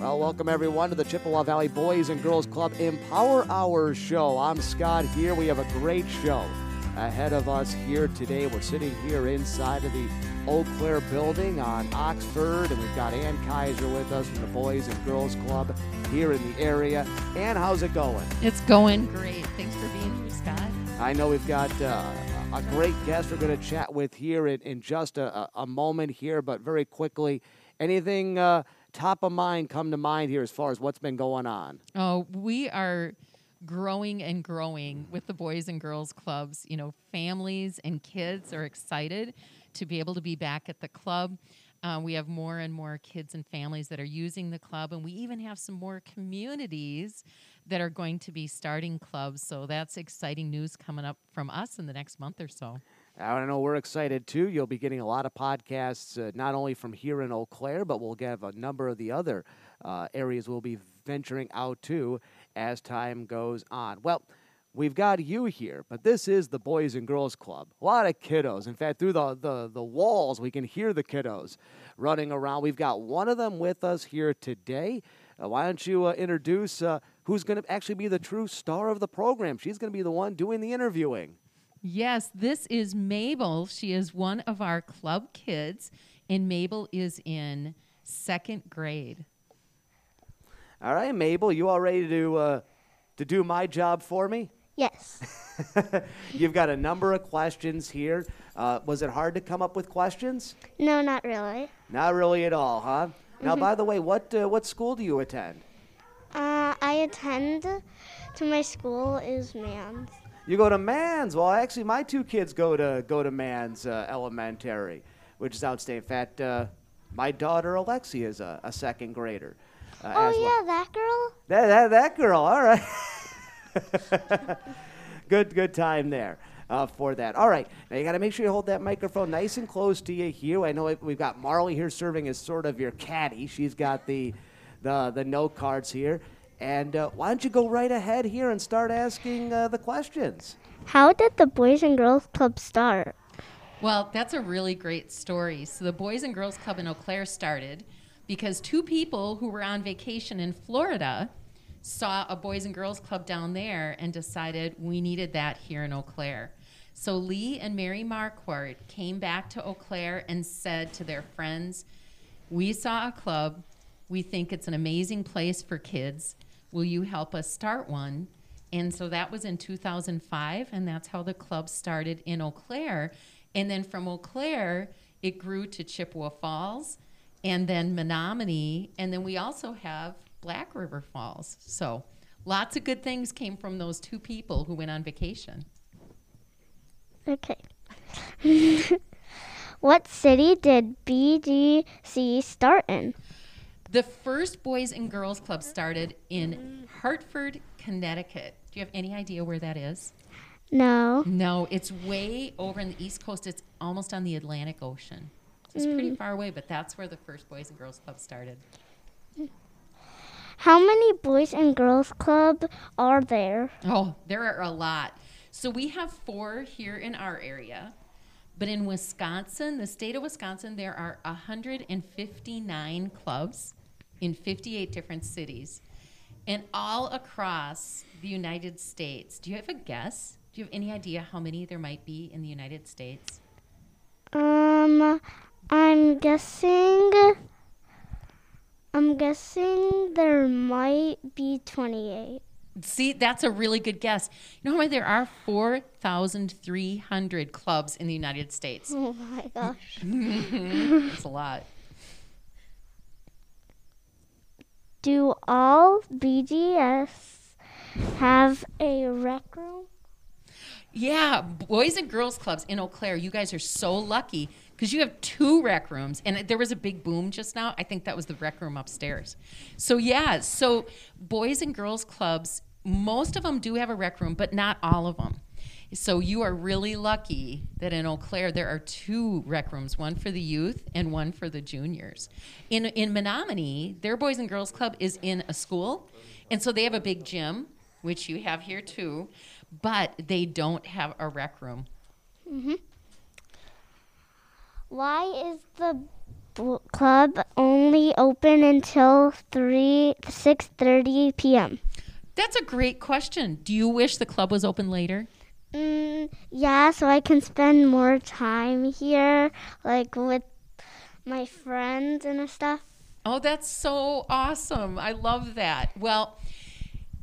Well, welcome everyone to the Chippewa Valley Boys and Girls Club Empower Hour show. I'm Scott here. We have a great show ahead of us here today. We're sitting here inside of the Eau Claire building on Oxford, and we've got Ann Kaiser with us from the Boys and Girls Club here in the area. Ann, how's it going? It's going great. Thanks for being here, Scott. I know we've got uh, a great guest we're going to chat with here in, in just a, a, moment here, but very quickly, anything uh, top of mind come to mind here as far as what's been going on? Oh, we are growing and growing with the Boys and Girls Clubs. You know, families and kids are excited to be able to be back at the club. Uh, we have more and more kids and families that are using the club, and we even have some more communities that are going to be starting clubs. So that's exciting news coming up from us in the next month or so. I know we're excited too. You'll be getting a lot of podcasts, uh, not only from here in Eau Claire, but we'll get a number of the other uh, areas we'll be venturing out to as time goes on. Well, we've got you here, but this is the Boys and Girls Club. A lot of kiddos. In fact, through the, the, the walls, we can hear the kiddos running around. We've got one of them with us here today. Uh, why don't you uh, introduce uh, who's going to actually be the true star of the program? She's going to be the one doing the interviewing. Yes, this is Mabel. She is one of our club kids, and Mabel is in second grade. All right, Mabel, you all ready to uh, to do my job for me? Yes. You've got a number of questions here. Uh, was it hard to come up with questions? No, not really. Not really at all, huh? Mm-hmm. Now, by the way, what uh, what school do you attend? Uh, I attend to my school is Manz. You go to Manz. Well, actually, my two kids go to go to Manz uh, Elementary, which is outstanding. In fact, uh, my daughter Alexia is a, a second grader. Uh, oh yeah, well. that girl. That that that girl. All right. good good time there. Uh, for that. All right, now you got to make sure you hold that microphone nice and close to you here. I know we've got Marley here serving as sort of your caddy. She's got the the the note cards here. And uh, why don't you go right ahead here and start asking uh, the questions? How did the Boys and Girls Club start? Well, that's a really great story. So, the Boys and Girls Club in Eau Claire started because two people who were on vacation in Florida saw a Boys and Girls Club down there and decided we needed that here in Eau Claire. So, Lee and Mary Marquardt came back to Eau Claire and said to their friends, We saw a club. We think it's an amazing place for kids Will you help us start one? And so that was in 2005, and that's how the club started in Eau Claire. And then from Eau Claire, it grew to Chippewa Falls, and then Menomonie, and then we also have Black River Falls. So lots of good things came from those two people who went on vacation. Okay. what city did BGC start in? The first Boys and Girls Club started in Hartford, Connecticut. Do you have any idea where that is? No. No, it's way over in the East Coast. It's almost on the Atlantic Ocean. It's mm. pretty far away, but that's where the first Boys and Girls Club started. How many Boys and Girls Club are there? Oh, there are a lot. So we have four here in our area. But in Wisconsin, the state of Wisconsin, there are 159 clubs in 58 different cities and all across the United States. Do you have a guess? Do you have any idea how many there might be in the United States? Um, I'm guessing. I'm guessing there might be 28. See, that's a really good guess. You know how many there are? 4,300 clubs in the United States. Oh my gosh. that's a lot. Do all BGS have a rec room? Yeah, Boys and Girls Clubs in Eau Claire, you guys are so lucky because you have two rec rooms. And there was a big boom just now. I think that was the rec room upstairs. So, yeah, so Boys and Girls Clubs, most of them do have a rec room, but not all of them. So you are really lucky that in Eau Claire there are two rec rooms, one for the youth and one for the juniors. In in Menomonie, their Boys and Girls Club is in a school, and so they have a big gym, which you have here too, but they don't have a rec room. Mhm. Why is the club only open until 3 6:30 p.m. That's a great question. Do you wish the club was open later? Mm, yeah, so I can spend more time here like with my friends and stuff. Oh, that's so awesome. I love that. Well,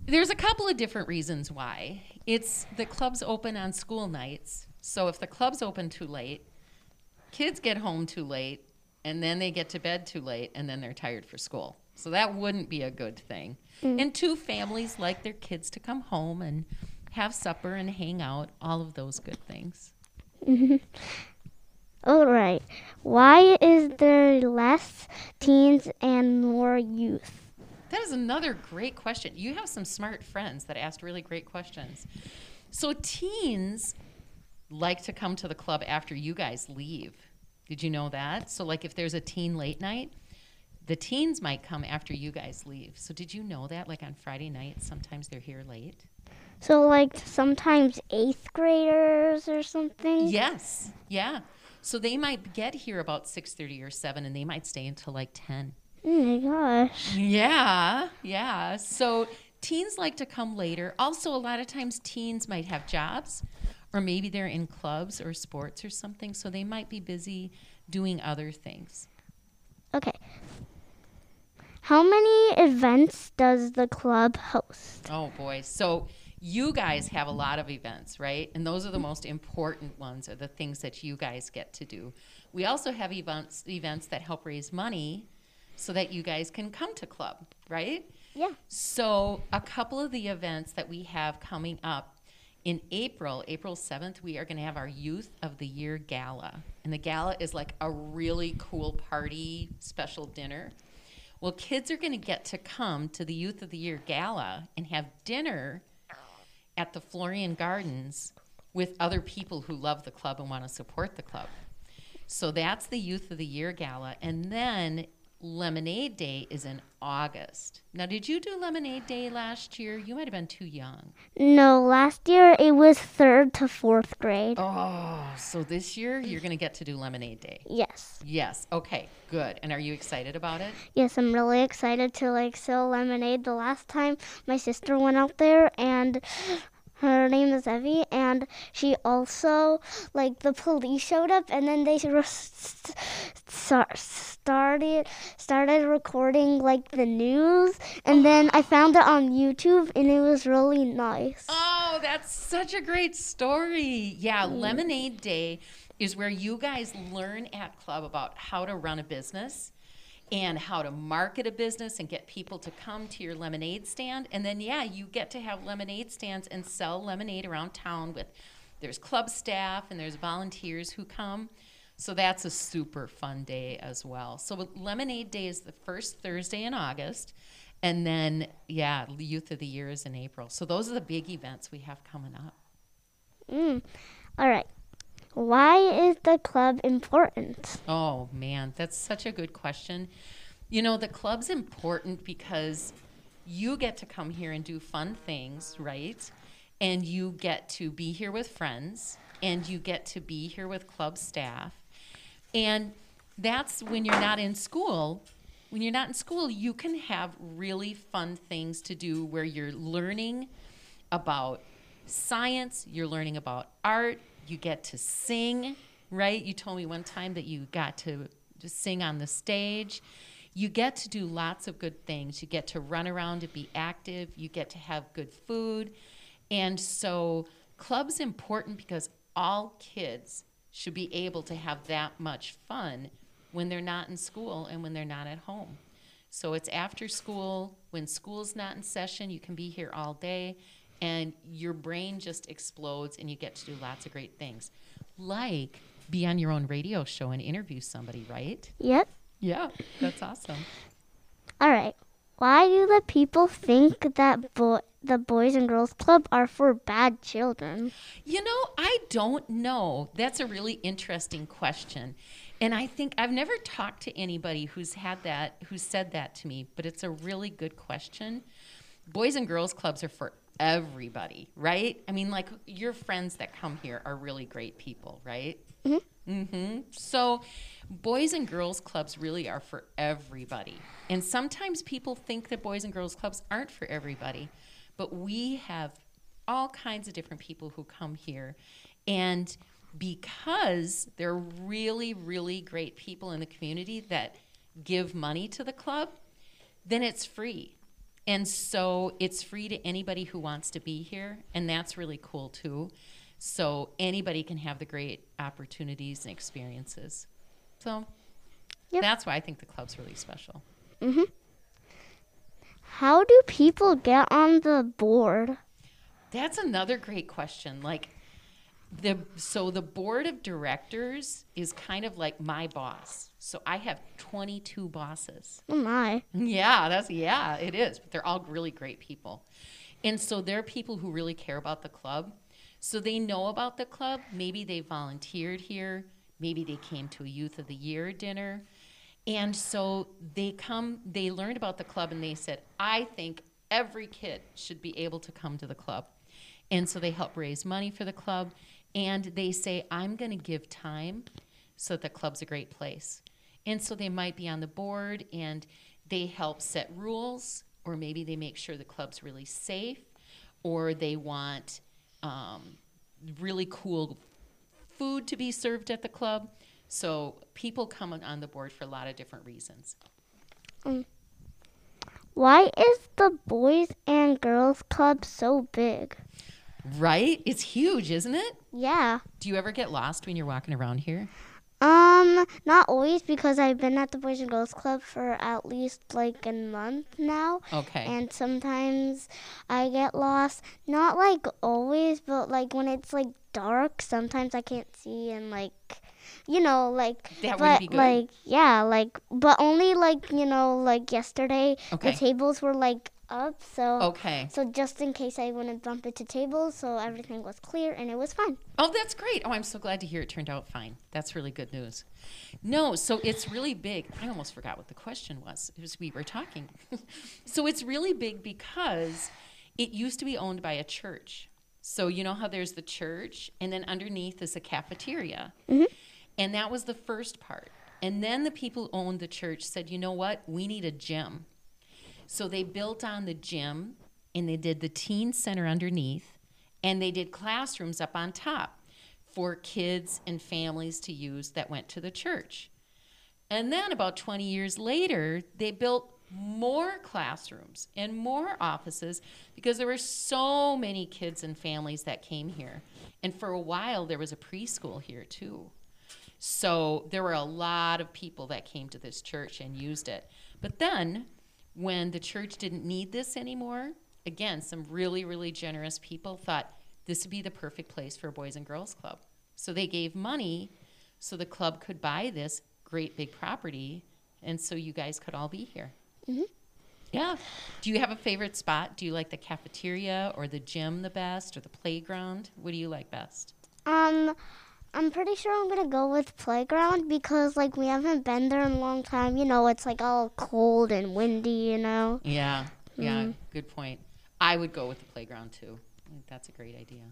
there's a couple of different reasons why. It's the club's open on school nights. So if the club's open too late, kids get home too late, and then they get to bed too late, and then they're tired for school. So that wouldn't be a good thing. And two families like their kids to come home and have supper and hang out, all of those good things. All right. Why is there less teens and more youth? That is another great question. You have some smart friends that asked really great questions. So, teens like to come to the club after you guys leave. Did you know that? So, like, if there's a teen late night, the teens might come after you guys leave. So, did you know that? Like on Friday nights, sometimes they're here late? So like sometimes 8th graders or something? Yes. Yeah. So they might get here about 6:30 or 7 and they might stay until like 10. Oh my gosh. Yeah, yeah. So teens like to come later. Also, a lot of times teens might have jobs, or maybe they're in clubs or sports or something, so they might be busy doing other things. Okay. How many events does the club host? Oh boy. So you guys have a lot of events, right? And those are the most important ones, are the things that you guys get to do. We also have events events that help raise money so that you guys can come to club, right? Yeah. So, a couple of the events that we have coming up in April, April 7th, we are going to have our Youth of the Year Gala. And the gala is like a really cool party, special dinner. Well, kids are going to get to come to the Youth of the Year Gala and have dinner at the Florian Gardens with other people who love the club and want to support the club. So that's the Youth of the Year Gala. And then Lemonade Day is in August. Now, did you do Lemonade Day last year? You might have been too young. No, last year it was 3rd to 4th grade. Oh, so this year you're going to get to do Lemonade Day. Yes. Yes. Okay, good. And are you excited about it? Yes, I'm really excited to like sell lemonade. The last time my sister went out there and her name is Evie and she also like the police showed up and then they re- st- st- started started recording like the news and then I found it on YouTube and it was really nice. Oh, that's such a great story. Yeah, mm. Lemonade Day is where you guys learn at club about how to run a business and how to market a business and get people to come to your lemonade stand. And then, yeah, you get to have lemonade stands and sell lemonade around town with there's club staff and there's volunteers who come. So that's a super fun day as well. So Lemonade Day is the first Thursday in August. And then, yeah, Youth of the Year is in April. So those are the big events we have coming up. Mm. All right. Why is the club important? Oh, man, that's such a good question. You know, the club's important because you get to come here and do fun things, right? And you get to be here with friends and you get to be here with club staff. And that's when you're not in school. When you're not in school, you can have really fun things to do where you're learning about science, you're learning about art, you get to sing, right? You told me one time that you got to sing on the stage. You get to do lots of good things. You get to run around and be active. You get to have good food. And so, club's important because all kids should be able to have that much fun when they're not in school and when they're not at home. So it's after school, when school's not in session, you can be here all day and your brain just explodes and you get to do lots of great things. Like be on your own radio show and interview somebody, right? Yep. Yeah, that's awesome. All right. Why do the people think that the Boys and Girls Club are for bad children? You know, I don't know. That's a really interesting question. And I think I've never talked to anybody who's had that, who said that to me, but it's a really good question. Boys and Girls Clubs are for everybody, right? I mean, like your friends that come here are really great people, right? Mm-hmm. So, boys and girls clubs really are for everybody. And sometimes people think that boys and girls clubs aren't for everybody, but we have all kinds of different people who come here. And because they're really, really great people in the community that give money to the club, then it's free. And so it's free to anybody who wants to be here. And that's really cool too. So anybody can have the great opportunities and experiences. So Yep. that's why I think the club's really special. Mm-hmm. How do people get on the board? That's another great question. Like the so the board of directors is kind of like my boss. So I have 22 bosses. Oh my. Yeah, that's yeah, it is. But they're all really great people. And so they're people who really care about the club. So they know about the club. Maybe they volunteered here. Maybe they came to a youth of the year dinner. And so they come, they learned about the club and they said, I think every kid should be able to come to the club. And so they help raise money for the club. And they say, I'm going to give time so the club's a great place. And so they might be on the board and they help set rules, or maybe they make sure the club's really safe, or they want um, really cool food to be served at the club. So people come on- on the board for a lot of different reasons. Why is the Boys and Girls Club so big? Right? It's huge, isn't it? Yeah. Do you ever get lost when you're walking around here? Um, not always because I've been at the Boys and Girls Club for at least like a month now. Okay. And sometimes I get lost. Not like always, but like when it's like dark, sometimes I can't see and like you know, like That but wouldn't be good. like yeah, like but only like, you know, like yesterday Okay. the tables were like up, so okay. so just in case I wouldn't bump into tables, so everything was clear and it was fine. Oh, that's great. Oh, I'm so glad to hear it turned out fine. That's really good news. No, so it's really big. I almost forgot what the question was as we were talking. so it's really big because it used to be owned by a church. So you know how there's the church, and then underneath is a cafeteria. Mm-hmm. And that was the first part. And then the people who owned the church said, you know what? We need a gym. So they built on the gym and they did the teen center underneath and they did classrooms up on top for kids and families to use that went to the church. And then about 20 years later, they built more classrooms and more offices because there were so many kids and families that came here. And for a while, there was a preschool here too. So there were a lot of people that came to this church and used it. But then, when the church didn't need this anymore, again, some really, really generous people thought this would be the perfect place for a Boys and Girls Club. So they gave money so the club could buy this great big property, and so you guys could all be here. Yeah. Do you have a favorite spot? Do you like the cafeteria or the gym the best or the playground? What do you like best? Um, I'm pretty sure I'm gonna go with playground because like we haven't been there in a long time. You know, it's like all cold and windy. You know. Yeah, yeah, mm. good point. I would go with the playground too. That's a great idea.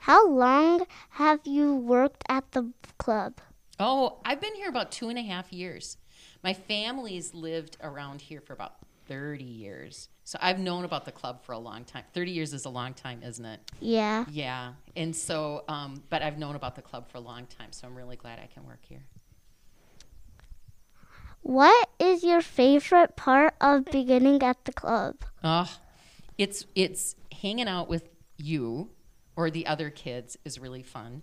How long have you worked at the club? Oh, I've been here about two and a half years. My family's lived around here for about 30 years. So I've known about the club for a long time. 30 years is a long time, isn't it? Yeah. Yeah. And so, um, but I've known about the club for a long time. So I'm really glad I can work here. What is your favorite part of beginning at the club? Oh, it's it's hanging out with you or the other kids is really fun.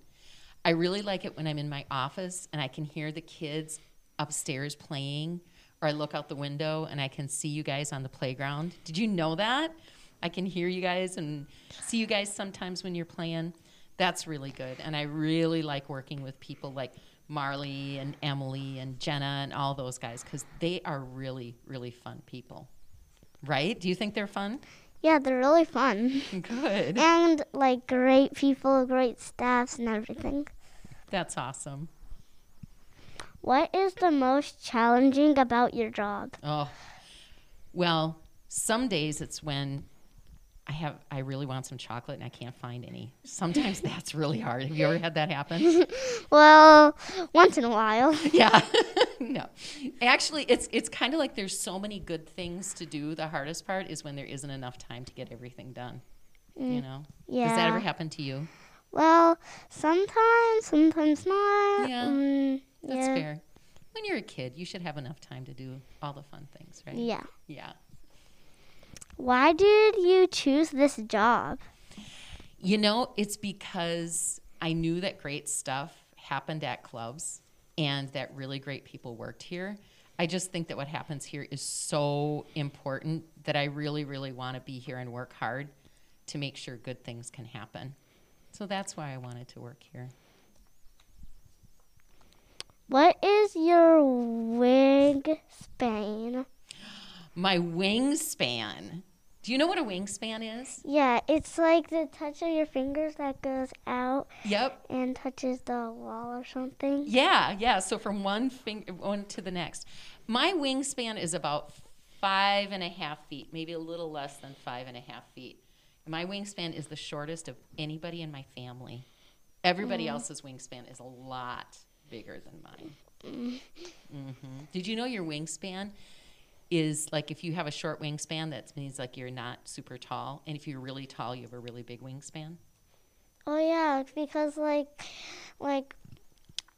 I really like it when I'm in my office and I can hear the kids upstairs playing, or I look out the window and I can see you guys on the playground. Did you know that? I can hear you guys and see you guys sometimes when you're playing. That's really good. And I really like working with people like Marley and Emily and Jenna and all those guys because they are really, really fun people. Right? Do you think they're fun? Yeah, they're really fun. Good. And like great people, great staffs, and everything. That's awesome. What is the most challenging about your job? Oh, well, some days it's when I have I really want some chocolate and I can't find any. Sometimes that's really hard. Have you ever had that happen? Well, once in a while. yeah. no. Actually, it's it's kind of like there's so many good things to do. The hardest part is when there isn't enough time to get everything done. You know? Yeah. Does that ever happen to you? Well, sometimes, sometimes not. Yeah, Mm, That's yeah. fair. When you're a kid, you should have enough time to do all the fun things, right? Yeah. Yeah. Why did you choose this job? You know, it's because I knew that great stuff happened at clubs and that really great people worked here. I just think that what happens here is so important that I really, really want to be here and work hard to make sure good things can happen. So that's why I wanted to work here. What is your wingspan? My wingspan. Do you know what a wingspan is? Yeah, it's like the touch of your fingers that goes out Yep. and touches the wall or something. Yeah, yeah. So from one finger one to the next. My wingspan is about five and a half feet, maybe a little less than five and a half feet. My wingspan is the shortest of anybody in my family. Everybody mm. else's wingspan is a lot bigger than mine. hmm Did you know your wingspan is like if you have a short wingspan, that means like you're not super tall, and if you're really tall, you have a really big wingspan. Oh yeah, because like, like,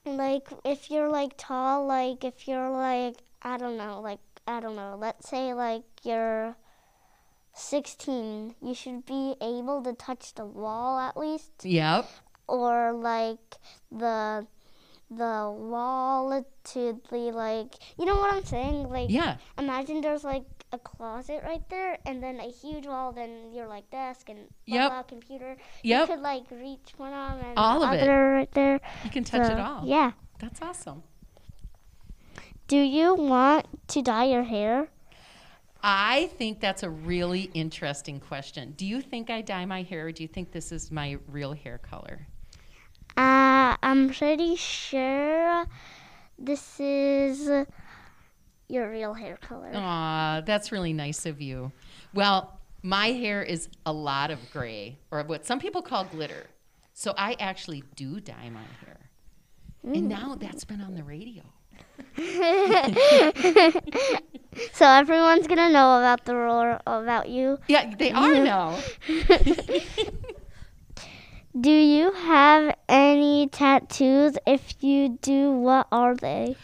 like if you're like tall, like if you're like I don't know, like I don't know, let's say like you're 16, you should be able to touch the wall at least, Yep. or like the the wall to the like, you know what I'm saying? Like, Yeah. imagine there's like a closet right there, and then a huge wall, then your like desk and Yep. laptop, computer. Yep. You could like reach one arm and All of it. other right there. You can touch So, it all. Yeah. That's awesome. Do you want to dye your hair? I think that's a really interesting question. Do you think I dye my hair or do you think this is my real hair color? Uh, I'm pretty sure this is your real hair color. Aw, that's really nice of you. Well, my hair is a lot of gray, or what some people call glitter. So I actually do dye my hair. And mm. now that's been on the radio. So everyone's gonna know about the roar about you. Yeah, they are now. Do you have any tattoos? If you do, what are they?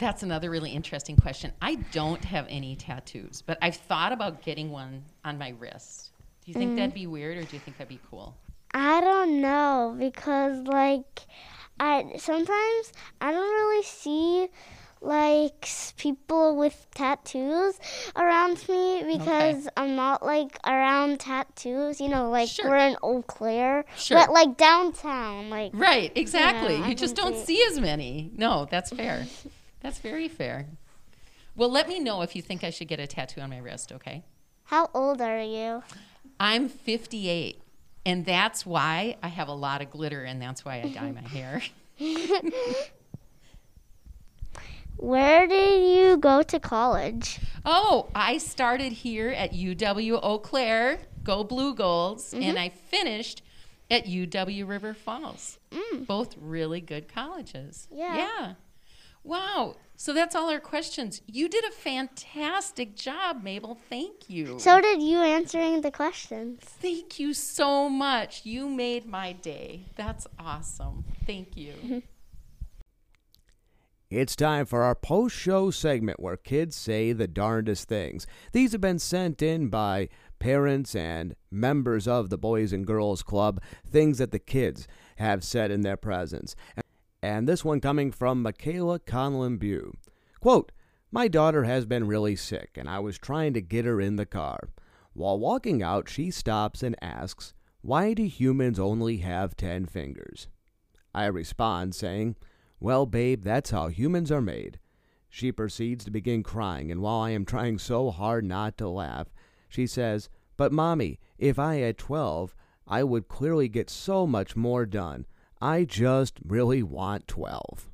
That's another really interesting question. I don't have any tattoos, but I've thought about getting one on my wrist. Do you think mm. that'd be weird or do you think that'd be cool? I don't know because like I sometimes I don't really see like people with tattoos around me because I'm not like around tattoos, you know, like Sure. we're in Eau Claire, Sure. but like downtown, like Right, exactly. Yeah, I you just don't see see as many. No, that's fair. that's very fair. Well, let me know if you think I should get a tattoo on my wrist, okay? how old are you? I'm 58, and that's why I have a lot of glitter, and that's why I dye my hair. Where did you go to college? Oh, I started here at UW Eau Claire, go Blugolds, and mm-hmm. I finished at UW River Falls. Mm. Both really good colleges. Yeah. Yeah. Wow. So that's all our questions. You did a fantastic job, Mabel. Thank you. So did you answering the questions. Thank you so much. You made my day. That's awesome. Thank you. It's time for our post show segment where kids say the darndest things. These have been sent in by parents and members of the Boys and Girls Club, things that the kids have said in their presence. And this one coming from Michaela Conlon Bew. Quote, My daughter has been really sick, and I was trying to get her in the car. While walking out, she stops and asks, Why do humans only have ten fingers? I respond, saying, Well, babe, that's how humans are made. She proceeds to begin crying, and while I am trying so hard not to laugh, she says, But, Mommy, if I had 12, I would clearly get so much more done. I just really want 12.